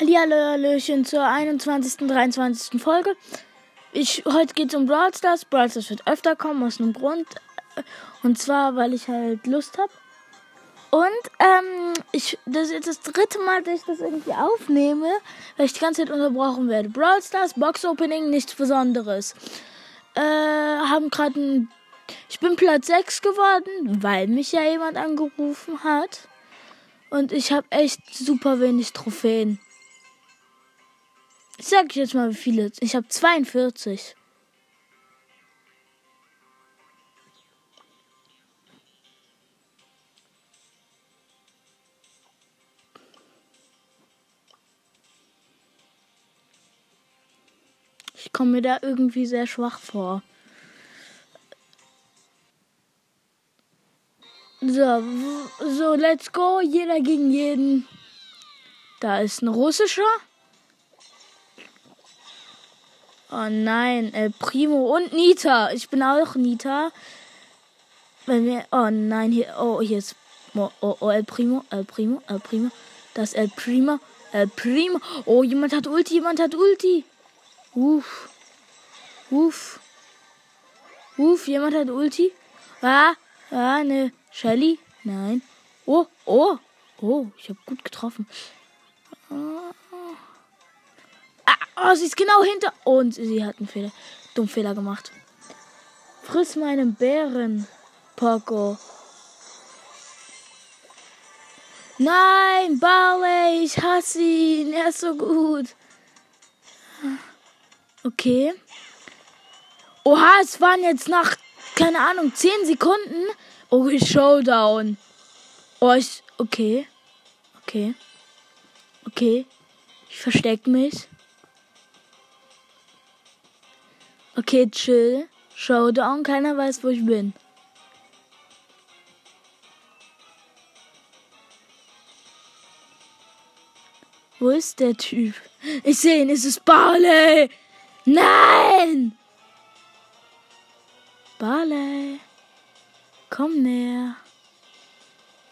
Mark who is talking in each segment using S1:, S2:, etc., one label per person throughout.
S1: Hallihallöchen zur 21. 23. Folge. Ich, heute geht es um Brawl Stars. Brawl Stars wird öfter kommen, aus einem Grund. Und zwar, weil ich halt Lust habe. Und ähm, ich, das ist jetzt das dritte Mal, dass ich das irgendwie aufnehme, weil ich die ganze Zeit unterbrochen werde. Brawl Stars, Box Opening, nichts Besonderes. Äh, haben gerade ein. Ich bin Platz 6 geworden, weil mich ja jemand angerufen hat. Und ich habe echt super wenig Trophäen. Ich sag jetzt mal, wie viele. Ich habe 42. Ich komme mir da irgendwie sehr schwach vor. So, so, let's go. Jeder gegen jeden. Da ist ein russischer. Oh nein, El Primo und Nita. Ich bin auch Nita. Bei mir, oh nein, hier, oh, hier ist, oh, oh, oh, El Primo, El Primo, El Primo. Das El Primo, El Primo. Oh, jemand hat Ulti, jemand hat Ulti. Uff. Uff. Uff, jemand hat Ulti. Ah, ah, ne, Shelly. Nein. Oh, oh, oh, ich habe gut getroffen. Ah. Oh, sie ist genau hinter. Und sie hat einen Fehler. Dumm Fehler gemacht. Friss meinen Bären, Poco. Nein, Barley, ich hasse ihn. Er ist so gut. Okay. Oha, es waren jetzt nach, keine Ahnung, 10 Sekunden. Oh, Showdown. Oh, ich, okay. Okay. Okay. Ich versteck mich. Okay, chill. Showdown, keiner weiß, wo ich bin. Wo ist der Typ? Ich sehe ihn, es ist Barley! Nein! Barley! Komm näher.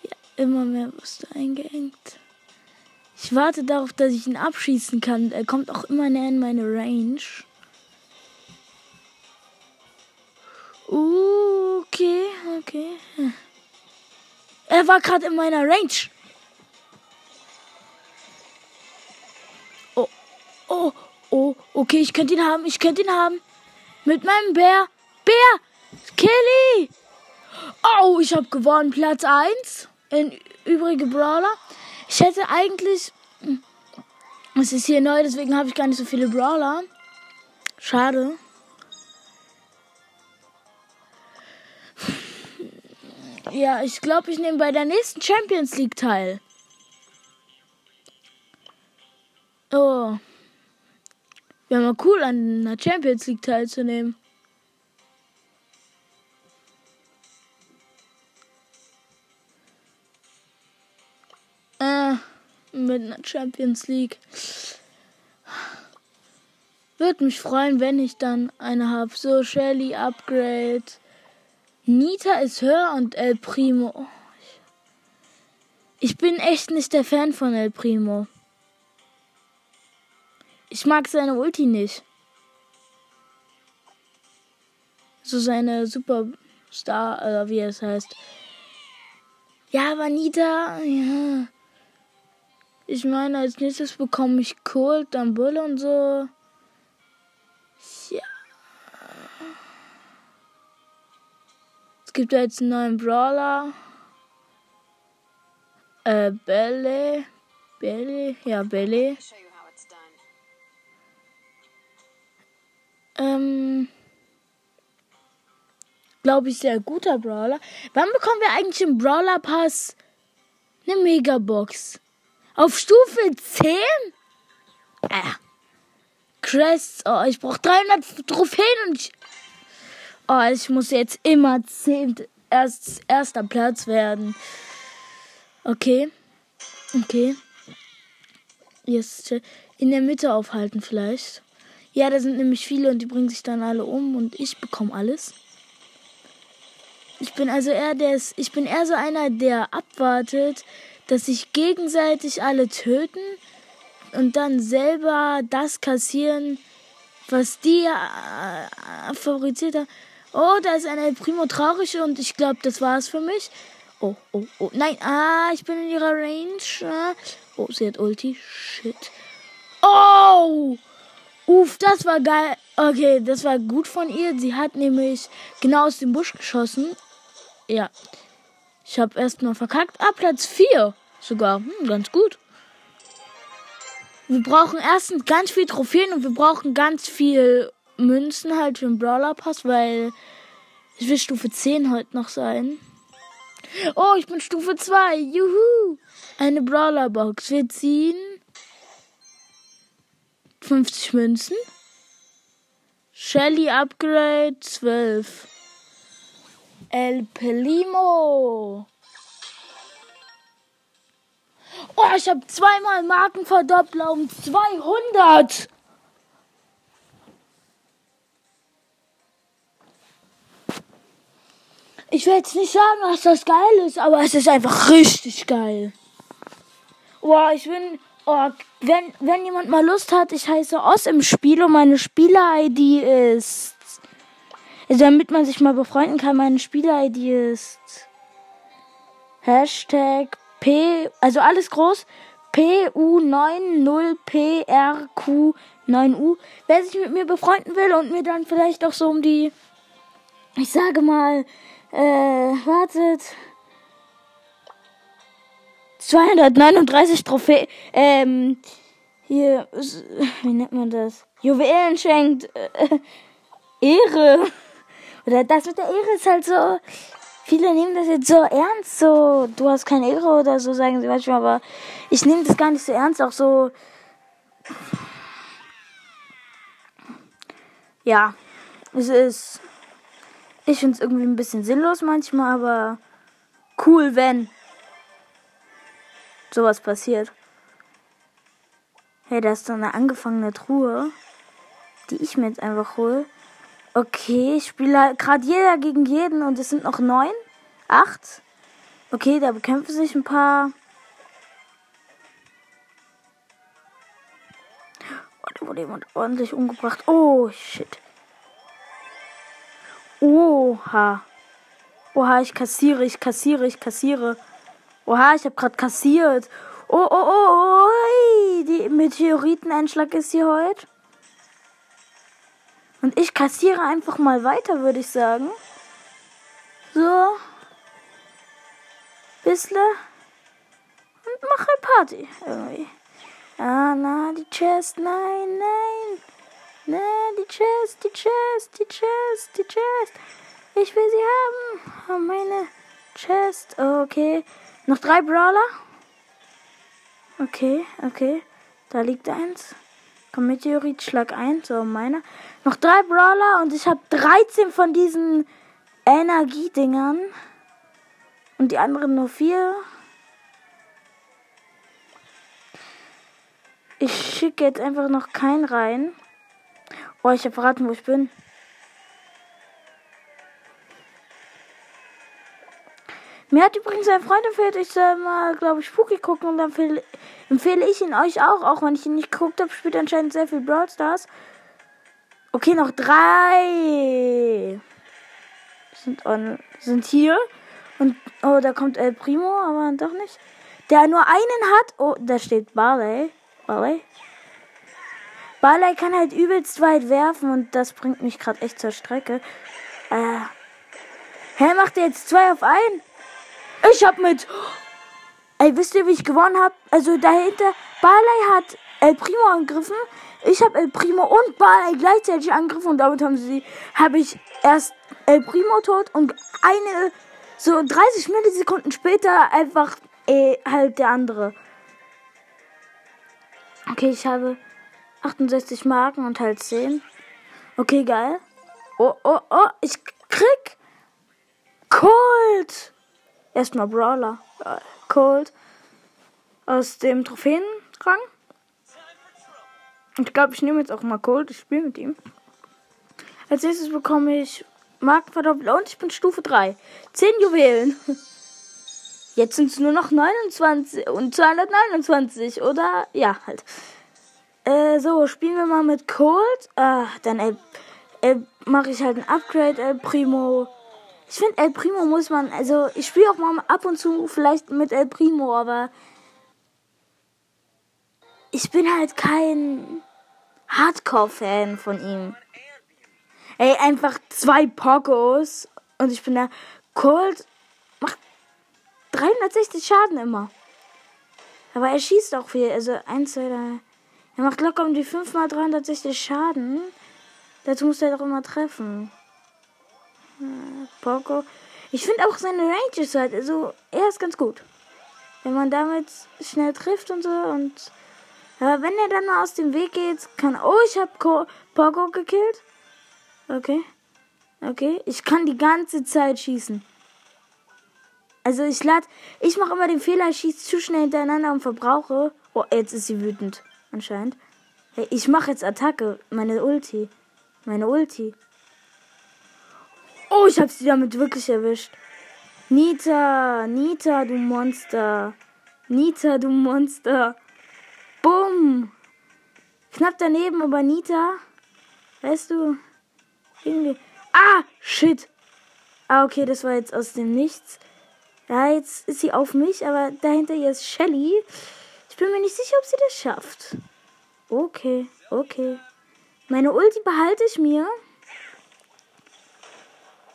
S1: Ja, immer mehr wirst du eingeengt. Ich warte darauf, dass ich ihn abschießen kann. Er kommt auch immer näher in meine Range. Okay, okay. Er war gerade in meiner Range. Oh, oh, oh, okay, ich könnte ihn haben, ich könnte ihn haben. Mit meinem Bär. Bär! Kelly! Oh, ich habe gewonnen. Platz 1 in übrige Brawler. Ich hätte eigentlich. Es ist hier neu, deswegen habe ich gar nicht so viele Brawler. Schade. Ja, ich glaube, ich nehme bei der nächsten Champions League teil. Oh. Wäre mal cool, an einer Champions League teilzunehmen. Äh, mit einer Champions League. Würde mich freuen, wenn ich dann eine habe. So, Shelly Upgrade. Nita ist höher und El Primo. Ich bin echt nicht der Fan von El Primo. Ich mag seine Ulti nicht. So seine Superstar, oder wie es heißt. Ja, aber Nita, ja. Ich meine, als nächstes bekomme ich Cold, dann Bull und so. Es gibt jetzt einen neuen Brawler. Äh, Belle. Belle? Ja, Belle. Ähm. Glaube ich, sehr guter Brawler. Wann bekommen wir eigentlich im Brawler Pass eine Megabox? Auf Stufe 10? Äh. Crest. Oh, ich brauche 300 Trophäen und ich. Oh, ich muss jetzt immer zehnt, erst, erster Platz werden. Okay. Okay. Jetzt in der Mitte aufhalten vielleicht. Ja, da sind nämlich viele und die bringen sich dann alle um und ich bekomme alles. Ich bin also eher der, ich bin eher so einer, der abwartet, dass sich gegenseitig alle töten, und dann selber das kassieren, was die äh, favorisiert haben. Oh, da ist ein El Primo traurig und ich glaube, das war es für mich. Oh, oh, oh. Nein, ah, ich bin in ihrer Range. Oh, sie hat Ulti. Shit. Oh! Uff, das war geil. Okay, das war gut von ihr. Sie hat nämlich genau aus dem Busch geschossen. Ja. Ich habe erstmal verkackt. Ah, Platz 4 sogar. Hm, ganz gut. Wir brauchen erstens ganz viel Trophäen und wir brauchen ganz viel Münzen halt für den Brawler Pass, weil ich will Stufe 10 heute noch sein. Oh, ich bin Stufe 2. Juhu. Eine Brawler Box. Wir ziehen 50 Münzen. Shelly Upgrade 12. El Pelimo. Oh, ich habe zweimal Markenverdoppler um 200. Ich will jetzt nicht sagen, dass das geil ist, aber es ist einfach richtig geil. Oh, ich bin. Oh, wenn, wenn jemand mal Lust hat, ich heiße Oss im Spiel und meine Spieler-ID ist. Also damit man sich mal befreunden kann, meine Spieler-ID ist. Hashtag P, also alles groß. PU90PRQ9U. Wer sich mit mir befreunden will und mir dann vielleicht auch so um die, ich sage mal, äh, wartet. 239 Trophäen, ähm, hier, wie nennt man das? Juwelen schenkt, äh, Ehre. Oder das mit der Ehre ist halt so, viele nehmen das jetzt so ernst, so, du hast keine Ehre oder so, sagen sie manchmal, aber ich nehme das gar nicht so ernst, auch so, ja, es ist, ich finde es irgendwie ein bisschen sinnlos manchmal, aber cool, wenn sowas passiert. Hey, da ist so eine angefangene Truhe, die ich mir jetzt einfach hole. Okay, ich spiele gerade jeder gegen jeden und es sind noch neun, acht. Okay, da bekämpfen sich ein paar. Oh, da wurde jemand ordentlich umgebracht. Oh, shit. Oha. Oha, ich kassiere, ich kassiere, ich kassiere. Oha, ich habe gerade kassiert. Oh, oh, oh, oh. Die Meteoriteneinschlag ist hier heute. Und ich kassiere einfach mal weiter, würde ich sagen. So. Bissle. Und mache Party irgendwie. Ah, na, die Chest, nein, nein. Na, die Chest, die Chest, die Chest, die Chest. Ich will sie haben. Oh, meine Chest. Okay. Noch drei Brawler. Okay, okay. Da liegt eins. Komm, Meteorit, schlag ein. So, meiner. Noch drei Brawler und ich habe 13 von diesen Energiedingern. Und die anderen nur vier. Ich schicke jetzt einfach noch keinen rein. Oh, ich habe verraten, wo ich bin. Mir hat übrigens ein Freund empfiehlt, ich soll mal, glaube ich, Spooky gucken und dann empfehle, empfehle ich ihn euch auch, auch wenn ich ihn nicht geguckt habe, spielt anscheinend sehr viel Brawl Stars. Okay, noch drei sind, on, sind hier. Und, oh, da kommt El Primo, aber doch nicht. Der nur einen hat. Oh, da steht Barley. Barley. Barley kann halt übelst weit werfen und das bringt mich gerade echt zur Strecke. Äh. Hä, macht er jetzt zwei auf einen? Ich hab mit. Ey, wisst ihr, wie ich gewonnen hab? Also dahinter, Barley hat El Primo angegriffen. Ich habe El Primo und Barley gleichzeitig angegriffen und damit haben sie, habe ich erst El Primo tot und eine, so 30 Millisekunden später einfach eh, halt der andere. Okay, ich habe 68 Marken und halt 10. Okay, geil. Oh, oh, oh, ich krieg Cold. Erstmal Brawler. Cold. Aus dem Trophäenrang. Ich glaube, ich nehme jetzt auch mal Cold. Ich spiele mit ihm. Als nächstes bekomme ich Markenverdoppler und ich bin Stufe 3. 10 Juwelen. Jetzt sind es nur noch 29 und 229, oder? Ja, halt. Äh, so, spielen wir mal mit Cold. Ah, dann El, El, mache ich halt ein Upgrade, El Primo. Ich finde, El Primo muss man, also ich spiele auch mal ab und zu vielleicht mit El Primo, aber ich bin halt kein Hardcore-Fan von ihm. Ey, einfach zwei Pokos und ich bin da. Cold macht 360 Schaden immer. Aber er schießt auch viel. Also 1, 2, 3. Er macht locker um die 5 mal 360 Schaden. Dazu muss er doch immer treffen. Poco. Ich finde auch seine Range ist halt, also er ist ganz gut. Wenn man damit schnell trifft und so und. Aber wenn er dann mal aus dem Weg geht, kann. Oh, ich hab Ko Poco gekillt. Okay. Okay. Ich kann die ganze Zeit schießen. Also ich lad. Ich mache immer den Fehler, ich schieße zu schnell hintereinander und verbrauche. Oh, jetzt ist sie wütend. Anscheinend. Hey, ich mache jetzt Attacke. Meine Ulti. Meine Ulti. Oh, ich habe sie damit wirklich erwischt. Nita, Nita, du Monster. Nita, du Monster. Bumm. Knapp daneben, aber Nita. Weißt du? Irgendwie. Ah, shit. Ah, okay, das war jetzt aus dem Nichts. Ja, jetzt ist sie auf mich, aber dahinter ihr ist Shelly. Bin mir nicht sicher, ob sie das schafft. Okay, okay. Meine Ulti behalte ich mir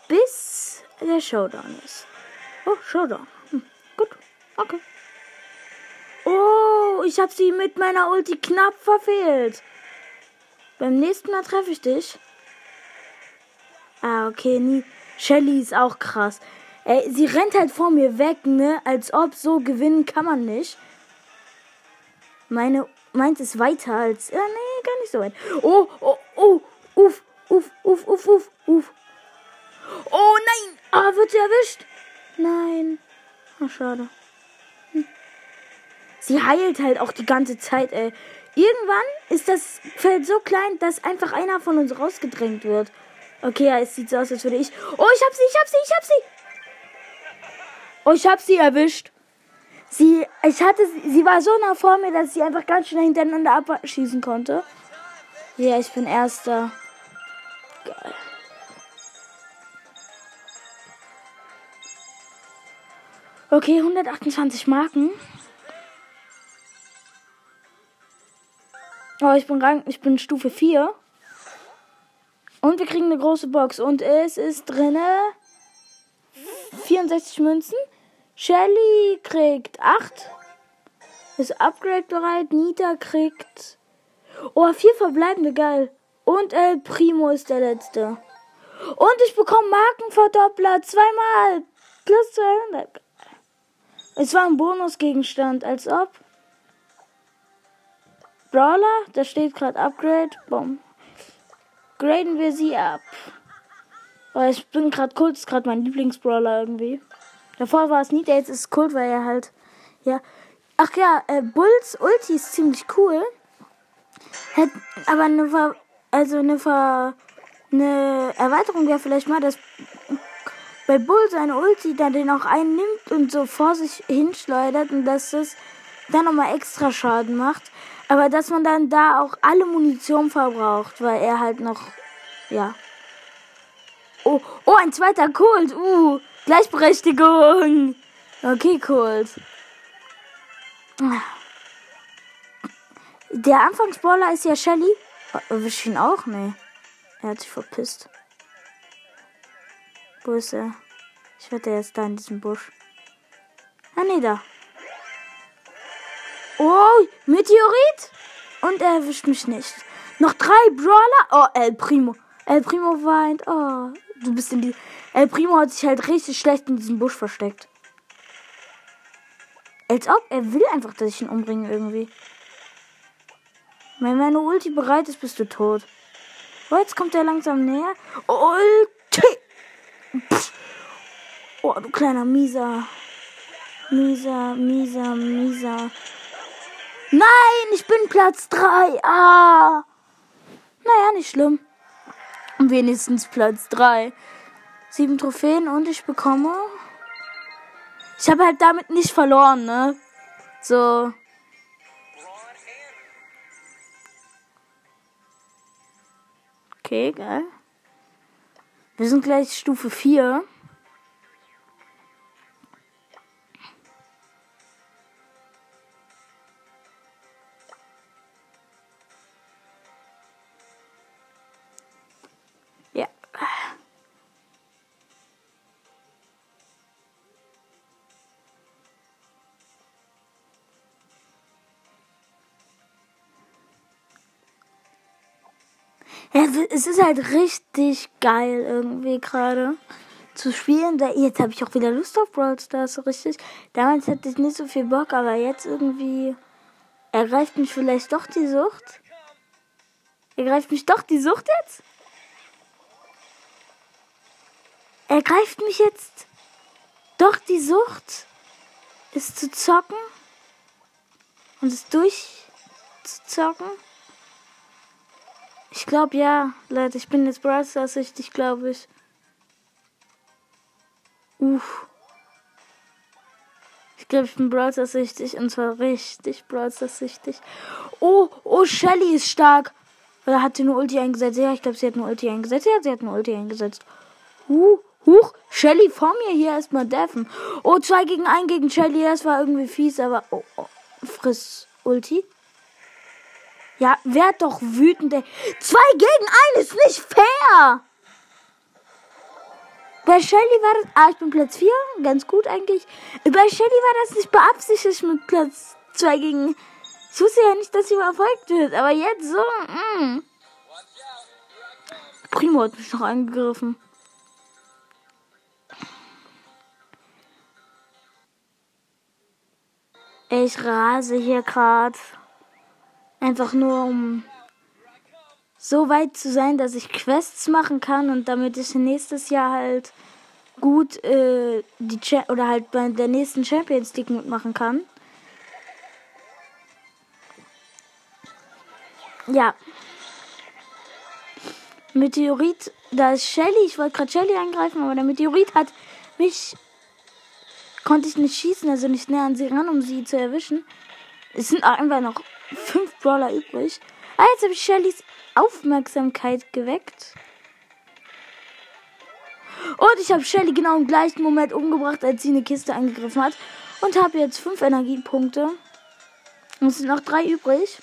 S1: bis der Showdown ist. Oh, Showdown. Hm, gut, okay. Oh, ich habe sie mit meiner Ulti knapp verfehlt. Beim nächsten Mal treffe ich dich. Ah, okay, nie. Shelly ist auch krass. Ey, sie rennt halt vor mir weg, ne? Als ob so gewinnen kann man nicht. Meine, meint ist weiter als. Ja, nee, gar nicht so weit. Oh, oh, oh, uff, uff, uff, uff, uff, uff. Oh nein! Ah, wird sie erwischt? Nein. Ach, schade. Hm. Sie heilt halt auch die ganze Zeit, ey. Irgendwann ist das Feld so klein, dass einfach einer von uns rausgedrängt wird. Okay, ja, es sieht so aus, als würde ich. Oh, ich hab sie, ich hab sie, ich hab sie! Oh, ich hab sie erwischt. Sie, ich hatte, sie war so nah vor mir, dass sie einfach ganz schnell hintereinander abschießen konnte. Ja, ich bin Erster. Geil. Okay, 128 Marken. Oh, ich bin Rang, ich bin Stufe 4. Und wir kriegen eine große Box. Und es ist drinne 64 Münzen. Shelly kriegt 8. Ist Upgrade bereit. Nita kriegt. Oh, vier verbleibende, geil. Und El Primo ist der letzte. Und ich bekomme Markenverdoppler. Zweimal. Plus 200. Es war ein Bonusgegenstand, als ob. Brawler, da steht gerade Upgrade. Boom. Graden wir sie ab. Weil ich bin gerade kurz, gerade mein Lieblingsbrawler irgendwie. Davor war es der jetzt ist Kult, weil er halt. Ja. Ach ja, äh, Bulls Ulti ist ziemlich cool. Hätt, aber eine Ver, also eine Ver, eine Erweiterung wäre vielleicht mal, dass bei Bull seine Ulti dann den auch einnimmt und so vor sich hinschleudert und dass es dann nochmal extra Schaden macht. Aber dass man dann da auch alle Munition verbraucht, weil er halt noch, ja. Oh, oh, ein zweiter Colt, uh, Gleichberechtigung. Okay, Colt. Der Anfangsballer ist ja Shelly. Erwisch ihn auch? Nee. Er hat sich verpisst. Wo ist er? Ich wette, er ist da in diesem Busch. Ah, nee, da. Oh, Meteorit! Und er erwischt mich nicht. Noch drei Brawler. Oh, El Primo. El Primo weint. Oh, du bist in die. El Primo hat sich halt richtig schlecht in diesem Busch versteckt. Als ob er will einfach, dass ich ihn umbringe irgendwie. Wenn meine Ulti bereit ist, bist du tot. Oh, jetzt kommt er langsam näher. Ulti! Pff. Oh, du kleiner Mieser. Mieser, Mieser, Mieser. Nein, ich bin Platz 3. Ah. Naja, nicht schlimm. Wenigstens Platz 3. Sieben Trophäen und ich bekomme Ich habe halt damit nicht verloren, ne? So. Okay, geil. Wir sind gleich Stufe 4. es ist halt richtig geil irgendwie gerade zu spielen. Jetzt habe ich auch wieder Lust auf Brawl Stars, richtig. Damals hatte ich nicht so viel Bock, aber jetzt irgendwie ergreift mich vielleicht doch die Sucht. Ergreift mich doch die Sucht jetzt? Ergreift mich jetzt doch die Sucht, es zu zocken und es durchzuzocken? Ich glaube ja, Leute, ich bin jetzt Brawl Stars süchtig, glaube ich. Uff. Ich glaube, ich bin Brawl Stars süchtig und zwar richtig Brawl Stars süchtig. Oh, oh, Shelly ist stark. Oder hat sie nur Ulti eingesetzt? Ja, ich glaube, sie hat nur Ulti eingesetzt. Ja, sie hat nur Ulti eingesetzt. Uh, huch, Shelly vor mir hier erstmal deffen. Oh, zwei gegen ein gegen Shelly, das war irgendwie fies, aber oh, oh friss Ulti. Ja, werd doch wütend, ey. Zwei gegen ein ist nicht fair! Bei Shelly war das. Ah, ich bin Platz 4. Ganz gut eigentlich. Bei Shelly war das nicht beabsichtigt mit Platz 2 gegen. Ich wusste ja nicht, dass sie verfolgt wird. Aber jetzt so. Mm. Primo hat mich noch angegriffen. Ich rase hier gerade. Einfach nur um so weit zu sein, dass ich Quests machen kann und damit ich nächstes Jahr halt gut äh, die Cha oder halt bei der nächsten Champions League mitmachen kann. Ja. Meteorit, da ist Shelly, ich wollte gerade Shelly angreifen, aber der Meteorit hat mich konnte ich nicht schießen, also nicht näher an sie ran, um sie zu erwischen. Es sind einfach noch fünf Brawler übrig. Ah, jetzt habe ich Shellys Aufmerksamkeit geweckt. Und ich habe Shelly genau im gleichen Moment umgebracht, als sie eine Kiste angegriffen hat. Und habe jetzt fünf Energiepunkte. Und es sind noch drei übrig.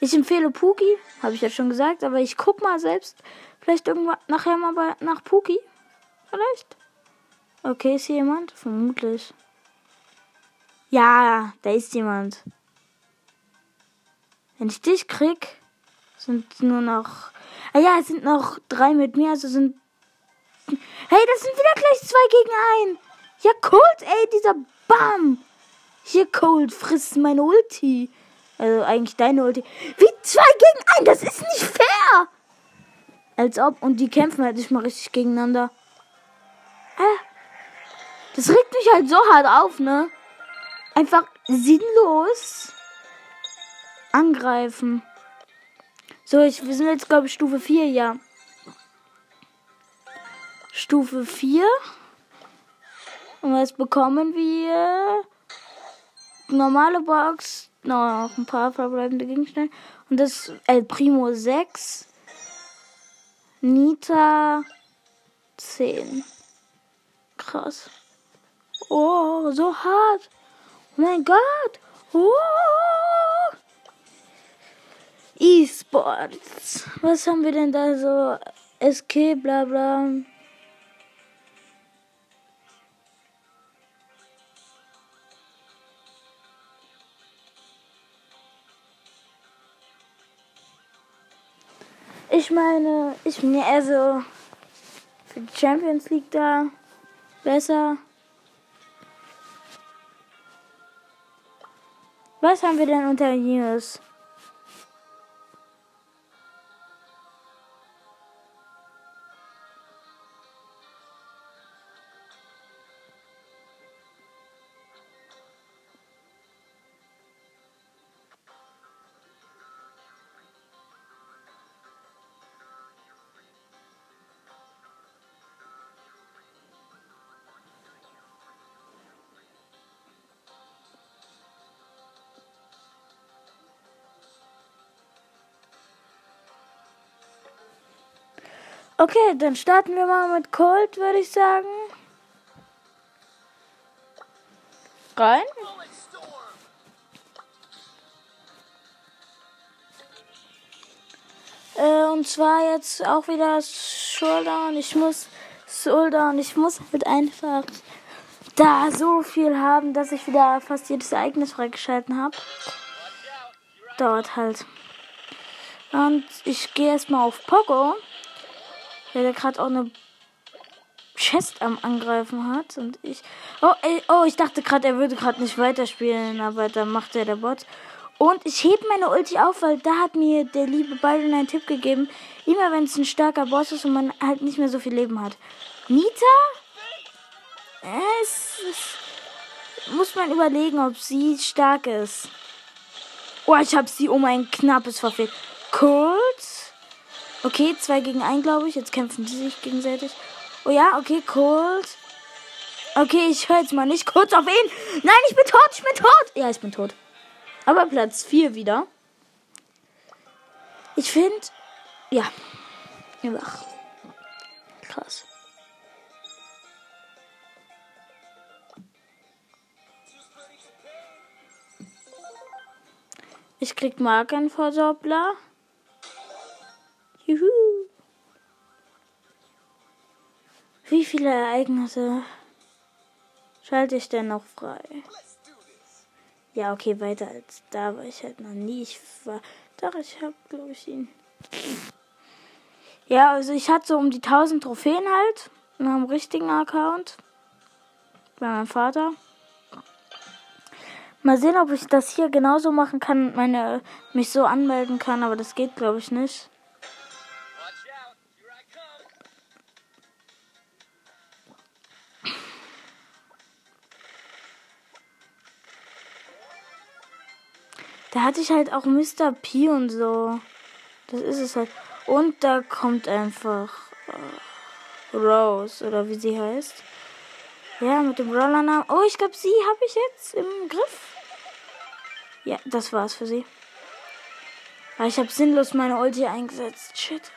S1: Ich empfehle Puki, habe ich ja schon gesagt, aber ich guck mal selbst. Vielleicht irgendwann nachher mal bei, nach Puki. Vielleicht. Okay, ist hier jemand? Vermutlich. Ja, da ist jemand. Wenn ich dich krieg, sind nur noch. Ah ja, es sind noch drei mit mir, also sind. Hey, das sind wieder gleich zwei gegen ein. Ja, Cold, ey, dieser Bam. Hier, Cold, frisst meine Ulti. Also eigentlich deine Ulti. Wie zwei gegen ein, das ist nicht fair. Als ob. Und die kämpfen halt nicht mal richtig gegeneinander. Äh. Das regt mich halt so hart auf, ne? Einfach sinnlos angreifen. So, ich, wir sind jetzt, glaube ich, Stufe 4, ja. Stufe 4. Und was bekommen wir? Normale Box. Noch ein paar verbleibende Gegenstände. Und das El Primo 6. Nita 10. Krass. Oh, so hart. Oh mein Gott. Oh. E-Sports. Was haben wir denn da so? SK, bla bla. Ich meine, ich bin ja eher so für die Champions League da besser. Was haben wir denn unter News? Okay, dann starten wir mal mit Cold, würde ich sagen. Rein. Äh, und zwar jetzt auch wieder Showdown. Ich muss Showdown. Ich muss halt einfach da so viel haben, dass ich wieder fast jedes Ereignis freigeschalten habe. Dauert halt. Und ich gehe erstmal auf Pogo, der gerade auch eine Chest am Angreifen hat. Und ich. Oh, ey, oh, ich dachte gerade, er würde gerade nicht weiterspielen, aber dann macht er der Bot. Und ich heb meine Ulti auf, weil da hat mir der liebe Byron einen Tipp gegeben. Immer wenn es ein starker Boss ist und man halt nicht mehr so viel Leben hat. Nita? Es ist, muss man überlegen, ob sie stark ist. Oh, ich habe sie um ein knappes verfehlt. Kurz. Okay, zwei gegen ein, glaube ich. Jetzt kämpfen die sich gegenseitig. Oh ja, okay, Colt. Okay, ich höre jetzt mal nicht kurz auf ihn. Nein, ich bin tot, ich bin tot. Ja, ich bin tot. Aber Platz 4 wieder. Ich finde, ja, wach. Krass. Ich krieg Markenverdoppler. Juhu. Wie viele Ereignisse schalte ich denn noch frei? Ja, okay, weiter als da war ich halt noch nie. Ich war. Doch, ich hab, glaube ich, ihn. Ja, also ich hatte so um die 1000 Trophäen halt. In einem richtigen Account. Bei meinem Vater. Mal sehen, ob ich das hier genauso machen kann, meine mich so anmelden kann, aber das geht glaube ich nicht. Da hatte ich halt auch Mr. P und so. Das ist es halt. Und da kommt einfach äh, Rose oder wie sie heißt. Ja, mit dem Rollernamen. Oh, ich glaube, sie habe ich jetzt im Griff. Ja, das war's für sie. Aber ich habe sinnlos meine Ulti eingesetzt. Shit.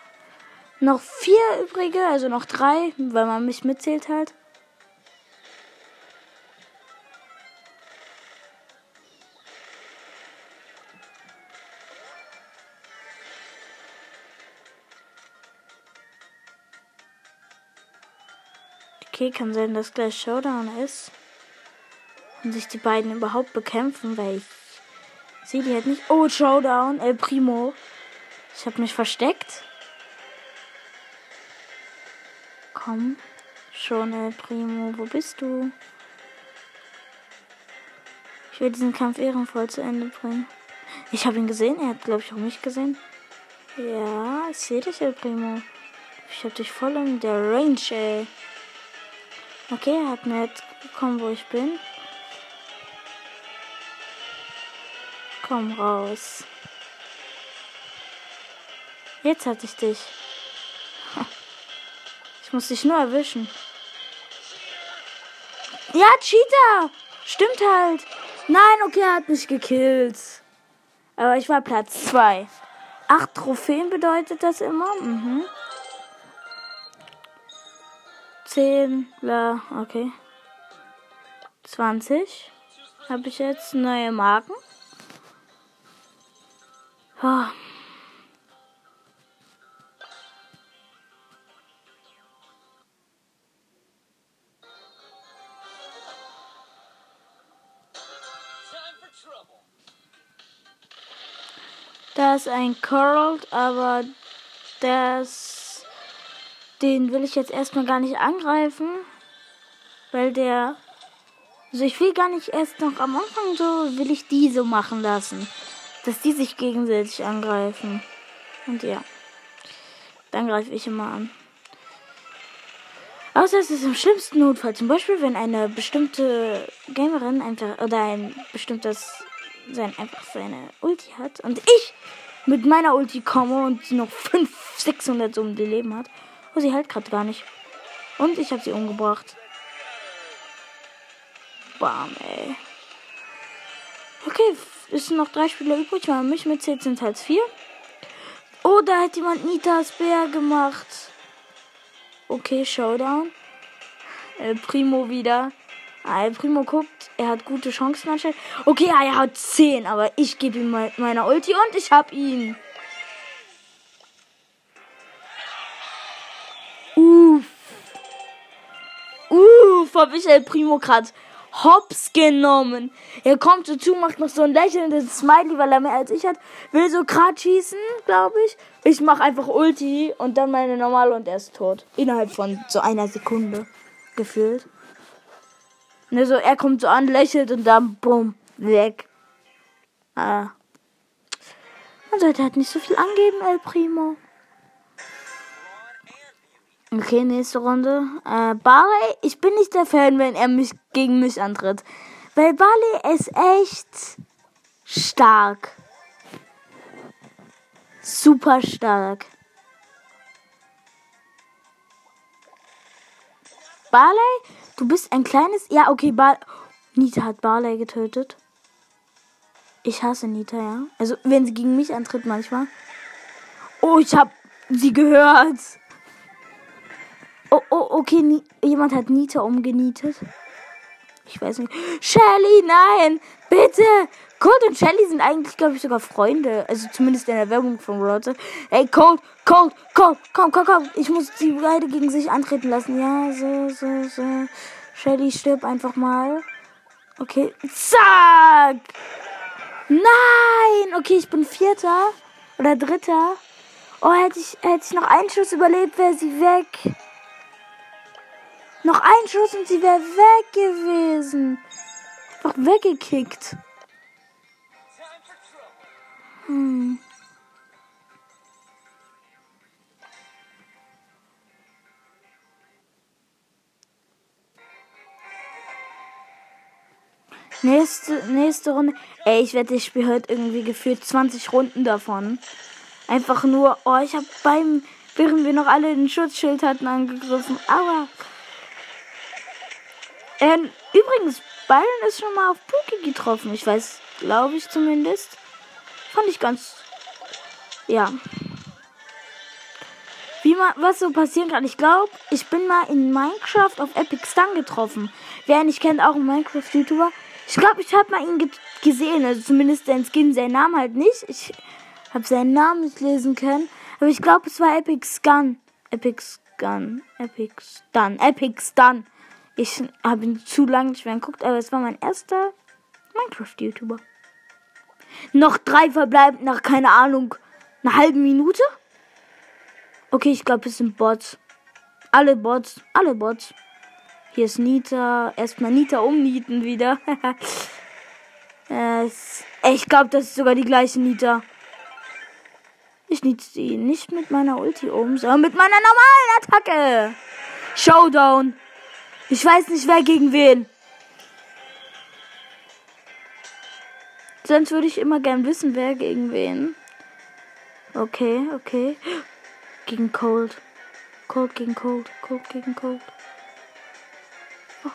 S1: Noch vier übrige, also noch drei, weil man mich mitzählt halt. Okay, kann sein, dass gleich Showdown ist. Und sich die beiden überhaupt bekämpfen, weil ich sehe die halt nicht. Oh, Showdown, El Primo. Ich habe mich versteckt. Komm, schon El Primo, wo bist du? Ich will diesen Kampf ehrenvoll zu Ende bringen. Ich habe ihn gesehen, er hat, glaube ich, auch mich gesehen. Ja, ich sehe dich, El Primo. Ich habe dich voll in der Range, ey. Okay, er hat mir jetzt gekommen, wo ich bin. Komm raus. Jetzt hatte ich dich. Ich muss dich nur erwischen. Ja, Cheater! Stimmt halt. Nein, okay, er hat mich gekillt. Aber ich war Platz 2. Acht Trophäen bedeutet das immer. Mhm. 10, bla, okay. 20 habe ich jetzt neue Marken. Oh. Da ist ein Cold, aber das den will ich jetzt erstmal gar nicht angreifen, weil der. Also ich will gar nicht erst noch am Anfang so, will ich die so machen lassen. Dass die sich gegenseitig angreifen. Und ja. Dann greife ich immer an. Außer es ist im schlimmsten Notfall. Zum Beispiel, wenn eine bestimmte Gamerin einfach oder ein bestimmtes sein einfach seine Ulti hat und ich mit meiner Ulti komme und sie noch 500, 600 so um die Leben hat. Oh, sie hält gerade gar nicht. Und ich habe sie umgebracht. Bam, ey. Okay, es sind noch drei Spieler übrig. Man mich mitzählt, sind halt vier. Oh, da hat jemand Nitas Bär gemacht. Okay, Showdown. El Primo wieder. Ah, Primo guckt, er hat gute Chancen anscheinend. Okay, ja, er hat 10, aber ich gebe ihm mein, meine Ulti und ich hab ihn. Uff, hab ich El Primo grad hops genommen. Er kommt dazu, macht noch so ein lächelndes Smiley, weil er mehr als ich hat. Will so grad schießen, glaube ich. Ich mach einfach Ulti und dann meine normale und er ist tot. Innerhalb von so einer Sekunde gefühlt. Ne, so er kommt so an, lächelt und dann bumm, weg. Ah. Man sollte halt nicht so viel angeben, El Primo. Okay, nächste Runde. Äh, Barley, ich bin nicht der Fan, wenn er mich gegen mich antritt. Weil Barley ist echt stark. Super stark. Barley, du bist ein kleines. Ja, okay, Barley. Nita hat Barley getötet. Ich hasse Nita, ja. Also, wenn sie gegen mich antritt manchmal. Oh, ich hab sie gehört. Oh, oh, okay, Ni jemand hat Nita umgenietet. Ich weiß nicht. Shelly, nein! Bitte! Colt und Shelly sind eigentlich, glaube ich, sogar Freunde. Also zumindest in der Werbung von Rotte. Ey, Colt, Colt, Colt, komm, komm, komm. Ich muss die beide gegen sich antreten lassen. Ja, so, so, so. Shelly stirb einfach mal. Okay. Zack! Nein! Okay, ich bin Vierter. Oder Dritter. Oh, hätte ich, hätte ich noch einen Schuss überlebt, wäre sie weg. Noch ein Schuss und sie wäre weg gewesen. Einfach weggekickt. Hm. Nächste, nächste Runde. Ey, ich wette, ich spiele heute irgendwie gefühlt 20 Runden davon. Einfach nur, oh, ich habe beim, während wir noch alle den Schutzschild hatten, angegriffen. Aber ähm, übrigens, Byron ist schon mal auf Puki getroffen. Ich weiß, glaube ich zumindest. Fand ich ganz. Ja. Wie man, was so passieren kann. Ich glaube, ich bin mal in Minecraft auf Epic Stun getroffen. Wer ihn nicht kennt, auch ein Minecraft-YouTuber. Ich glaube, ich habe mal ihn ge gesehen. Also zumindest sein Skin, seinen Namen halt nicht. Ich habe seinen Namen nicht lesen können. Aber ich glaube, es war Epic Stun. Epic Stun. Epic Stun. Epic Stun. Ich habe zu lange nicht mehr geguckt, aber es war mein erster Minecraft-YouTuber. Noch drei verbleiben nach, keine Ahnung, einer halben Minute? Okay, ich glaube, es sind Bots. Alle Bots, alle Bots. Hier ist Nita. Erstmal Nita umnieten wieder. ich glaube, das ist sogar die gleiche Nita. Ich niete sie nicht mit meiner Ulti um, sondern mit meiner normalen Attacke. Showdown. Ich weiß nicht, wer gegen wen. Sonst würde ich immer gern wissen, wer gegen wen. Okay, okay. Gegen Cold. Cold gegen Cold. Cold gegen Cold. Fuck.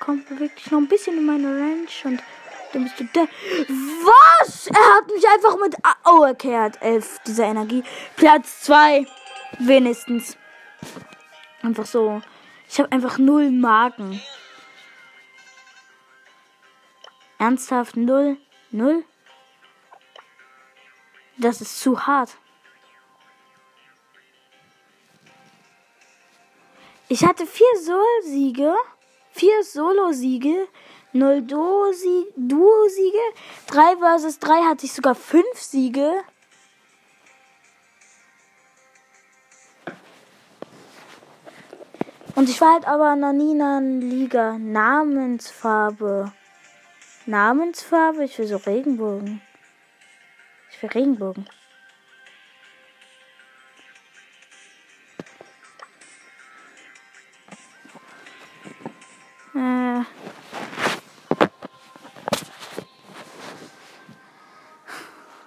S1: Komm, beweg dich noch ein bisschen in meine Range und dann bist du der. Was? Er hat mich einfach mit. Oh, okay, er hat elf dieser Energie. Platz zwei. Wenigstens. Einfach so. Ich habe einfach null Marken. Ernsthaft null? Null? Das ist zu hart. Ich hatte vier Sol-Siege, vier Solo-Siege, null Duo-Siege, drei versus drei hatte ich sogar fünf Siege. Und ich war halt aber noch nie in einer Liga. Namensfarbe. Namensfarbe? Ich will so Regenbogen. Ich will Regenbogen. Äh.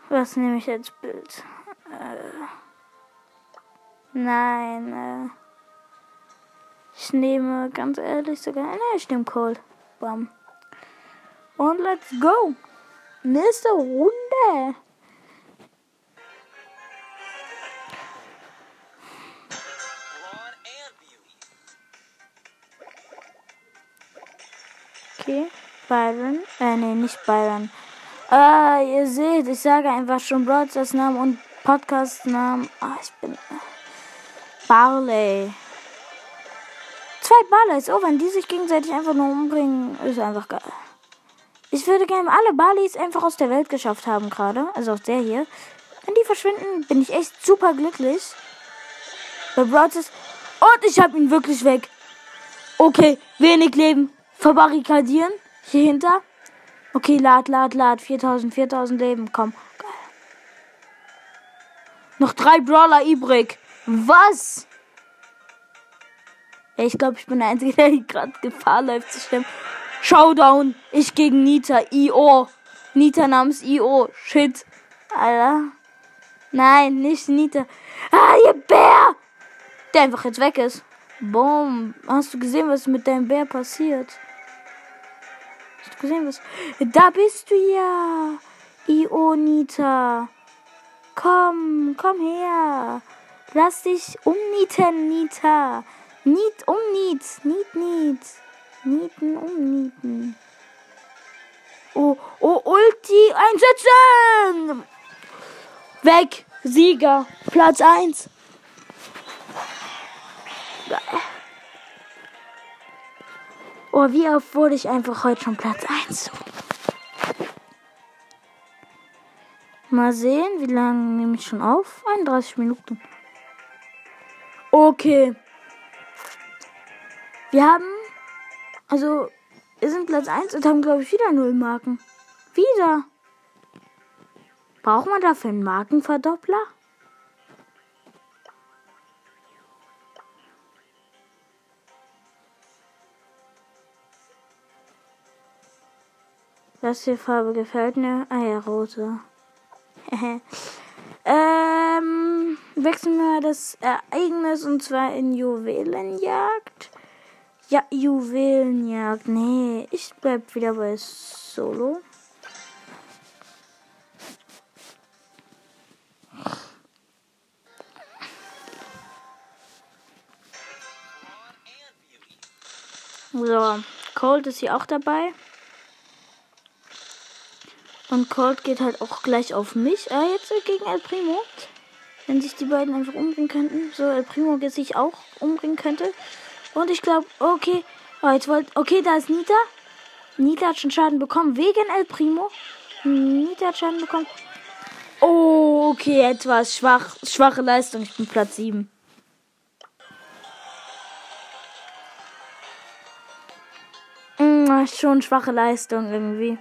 S1: Was nehme ich als Bild? Äh. Nein, äh. Nehme ganz ehrlich sogar. Ne, ich nehme Cold. Bam. Und let's go. Nächste Runde. Okay. Byron. Äh, nee, nicht Byron. Ah, ihr seht, ich sage einfach schon Broadcast-Namen und Podcast-Namen. Ah, ich bin. Äh, Barley. Zwei Barleys. Oh, wenn die sich gegenseitig einfach nur umbringen, ist einfach geil. Ich würde gerne alle Barleys einfach aus der Welt geschafft haben gerade. Also auch der hier. Wenn die verschwinden, bin ich echt super glücklich. Bei Broadcast. Und ich habe ihn wirklich weg. Okay, wenig Leben. Verbarrikadieren. Hier hinter. Okay, lad, lad, lad. 4000, 4000 Leben. Komm. Geil. Noch drei Brawler übrig. Was? Ich glaube, ich bin der Einzige, der gerade Gefahr läuft zu stimmen. Showdown. Ich gegen Nita. I.O. Nita namens I.O. Shit. Alter. Nein, nicht Nita. Ah, ihr Bär! Der einfach jetzt weg ist. Boom. Hast du gesehen, was mit deinem Bär passiert? Hast du gesehen, was. Da bist du ja. Ionita. Komm, komm her. Lass dich umnieten, Nita. Niet umniet. Niet, niet. Nieten, umnieten. Oh, oh, Ulti einsetzen! Weg! Sieger! Platz 1! Oh, wie oft wurde ich einfach heute schon Platz 1? Mal sehen, wie lange nehme ich schon auf? 31 Minuten. Okay. Wir haben. Also, wir sind Platz 1 und haben, glaube ich, wieder null Marken. Wieder. Braucht man dafür einen Markenverdoppler? Das hier Farbe gefällt mir. Ah ja, rote. ähm, wechseln wir das Ereignis und zwar in Juwelenjagd. Ja, Juwelenjagd. Nee, ich bleib wieder bei Solo. So, Cold ist hier auch dabei. Und Cold geht halt auch gleich auf mich. Äh, jetzt gegen El Primo. Wenn sich die beiden einfach umbringen könnten. So, El Primo sich auch umbringen könnte. Und ich glaube, okay. Oh, jetzt wollt, okay, da ist Nita. Nita hat schon Schaden bekommen. Wegen El Primo. Nita hat Schaden bekommen. Oh, okay, etwas schwach, schwache Leistung. Ich bin Platz 7. Mm, schon schwache Leistung irgendwie.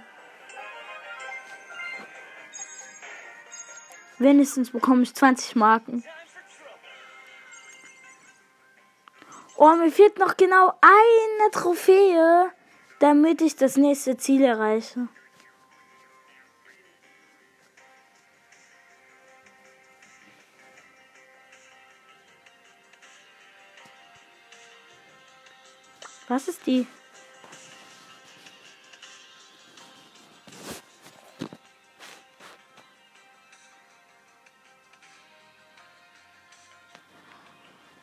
S1: Wenigstens bekomme ich 20 Marken. Oh, mir fehlt noch genau eine Trophäe, damit ich das nächste Ziel erreiche. Was ist die?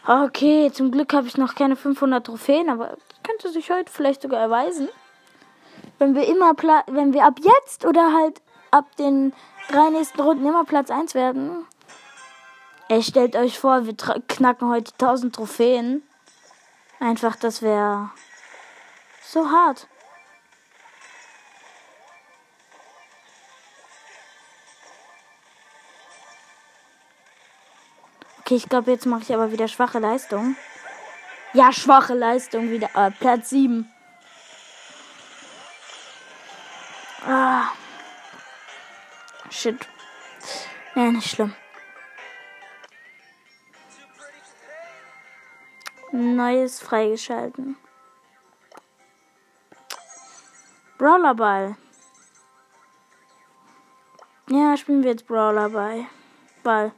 S1: Okay, zum Glück habe ich noch keine 500 Trophäen, aber könnte sich heute vielleicht sogar erweisen. Wenn wir immer, Pla wenn wir ab jetzt oder halt ab den drei nächsten Runden immer Platz 1 werden. Ey, stellt euch vor, wir knacken heute 1000 Trophäen. Einfach, das wäre so hart. Okay, ich glaube, jetzt mache ich aber wieder schwache Leistung. Ja, schwache Leistung wieder. Äh, Platz 7. Ah. Shit. Ja, nicht schlimm. Neues freigeschalten. Brawlerball. Ja, spielen wir jetzt Brawlerball. Ball.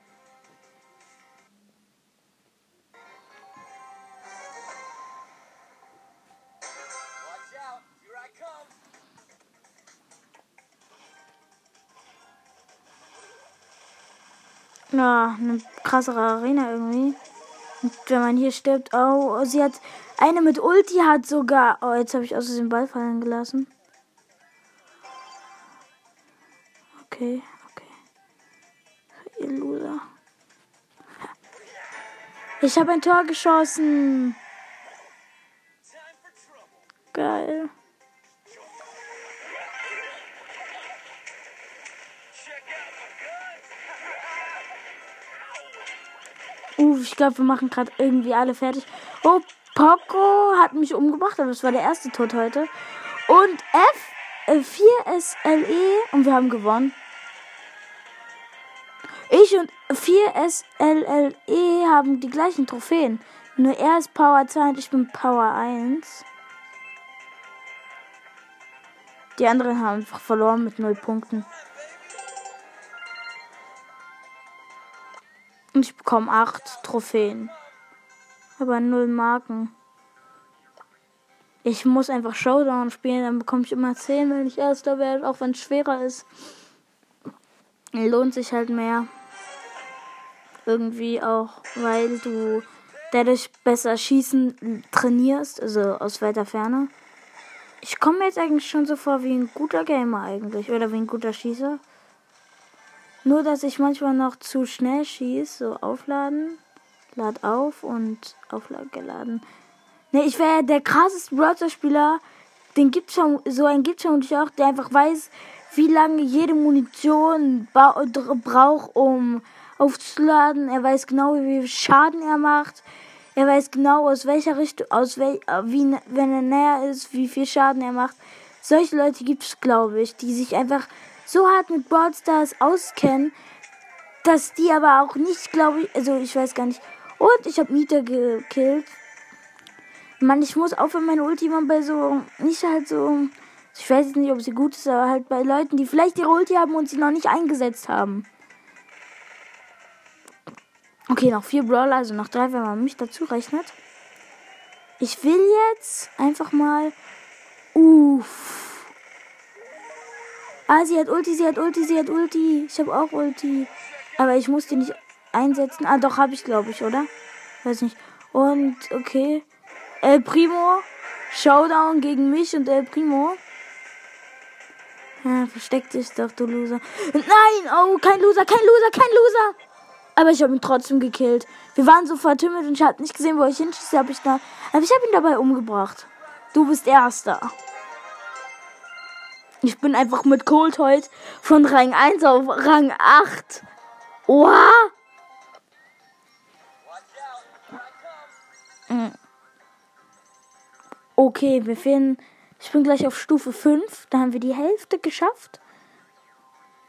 S1: na, eine krassere Arena irgendwie. Und wenn man hier stirbt, oh, sie hat eine mit Ulti hat sogar. Oh, jetzt habe ich außerdem den Ball fallen gelassen. Okay, okay. Ihr Loser. Ich habe ein Tor geschossen. Glaube, wir machen gerade irgendwie alle fertig. Oh, Poco hat mich umgebracht, aber das war der erste Tod heute. Und F, äh, 4SLE und wir haben gewonnen. Ich und 4SLLE haben die gleichen Trophäen. Nur er ist Power 2 und ich bin Power 1. Die anderen haben einfach verloren mit 0 Punkten. Und ich bekomme 8 Trophäen. Aber 0 Marken. Ich muss einfach Showdown spielen, dann bekomme ich immer 10, wenn ich erster werde, auch wenn es schwerer ist. Lohnt sich halt mehr. Irgendwie auch, weil du dadurch besser schießen trainierst, also aus weiter Ferne. Ich komme mir jetzt eigentlich schon so vor wie ein guter Gamer eigentlich. Oder wie ein guter Schießer. Nur, dass ich manchmal noch zu schnell schieße. So aufladen. Lad auf und aufladen geladen. Ne, ich wäre der krasseste Browser-Spieler. Den gibt's schon, so einen gibt's schon auch, der einfach weiß, wie lange jede Munition braucht, um aufzuladen. Er weiß genau, wie viel Schaden er macht. Er weiß genau, aus welcher Richtung, aus wel, wie, wenn er näher ist, wie viel Schaden er macht. Solche Leute gibt es, glaube ich, die sich einfach so hart mit Brawl Stars auskennen, dass die aber auch nicht, glaube ich, also ich weiß gar nicht. Und ich habe Mieter gekillt. Mann, ich muss aufhören, meine Ulti mal bei so, nicht halt so, ich weiß nicht, ob sie gut ist, aber halt bei Leuten, die vielleicht ihre Ulti haben und sie noch nicht eingesetzt haben. Okay, noch vier Brawler, also noch drei, wenn man mich dazu rechnet. Ich will jetzt einfach mal. Uff. Ah, sie hat Ulti, sie hat Ulti, sie hat Ulti. Ich habe auch Ulti. Aber ich muss die nicht einsetzen. Ah, doch, habe ich, glaube ich, oder? Weiß nicht. Und, okay. El Primo. Showdown gegen mich und El Primo. Ja, versteckt sich doch, du Loser. Nein! Oh, kein Loser, kein Loser, kein Loser! Aber ich habe ihn trotzdem gekillt. Wir waren so vertümmelt und ich habe nicht gesehen, wo ich hinschieße. Hab ich da, aber ich habe ihn dabei umgebracht. Du bist Erster. Ich bin einfach mit Cold heute von Rang 1 auf Rang 8. Oha! Hm. Okay, wir finden. Ich bin gleich auf Stufe 5. Da haben wir die Hälfte geschafft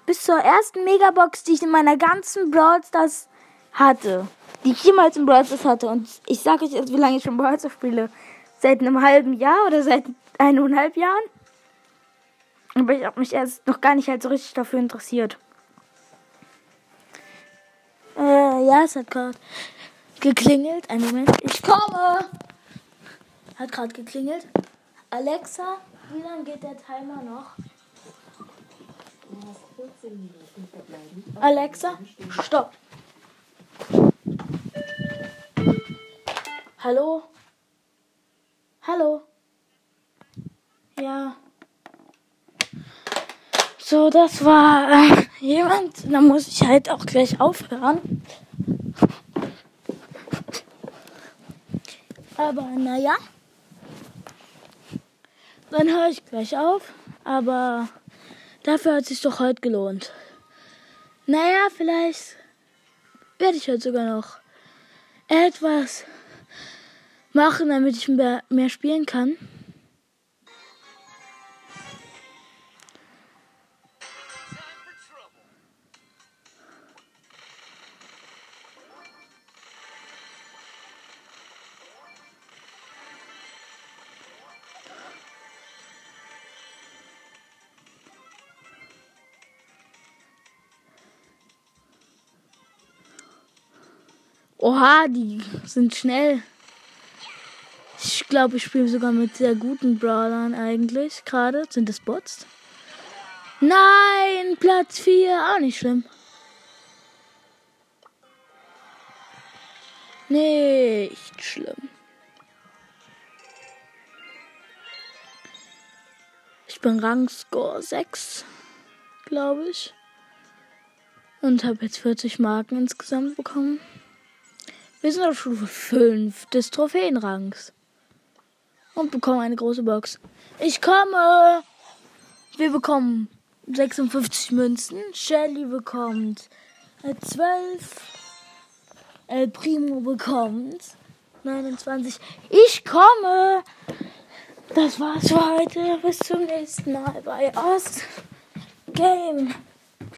S1: bis zur ersten Megabox, die ich in meiner ganzen Brawl Stars hatte. Die ich jemals in Brawl Stars hatte. Und ich sage euch jetzt, wie lange ich schon Brawl Stars spiele. Seit einem halben Jahr oder seit eineinhalb Jahren. Aber ich habe mich erst noch gar nicht halt so richtig dafür interessiert. Äh, ja, es hat gerade geklingelt. Einen Moment. Ich komme! Hat gerade geklingelt. Alexa, wie lange geht der Timer noch? Alexa, stopp. Hallo? Hallo? Ja. So, das war äh, jemand. Da muss ich halt auch gleich aufhören. Aber naja. Dann höre ich gleich auf. Aber Dafür hat es sich doch heute gelohnt. Naja, vielleicht werde ich heute sogar noch etwas machen, damit ich mehr, mehr spielen kann. Oha, die sind schnell. Ich glaube, ich spiele sogar mit sehr guten Brawlern eigentlich. Gerade sind das Bots. Nein, Platz 4, auch nicht schlimm. Nicht schlimm. Ich bin Rangscore 6, glaube ich. Und habe jetzt 40 Marken insgesamt bekommen. Wir sind auf Stufe 5 des Trophäenrangs. Und bekommen eine große Box. Ich komme! Wir bekommen 56 Münzen. Shelly bekommt 12. El Primo bekommt 29. Ich komme! Das war's für heute. Bis zum nächsten Mal bei Ost Game.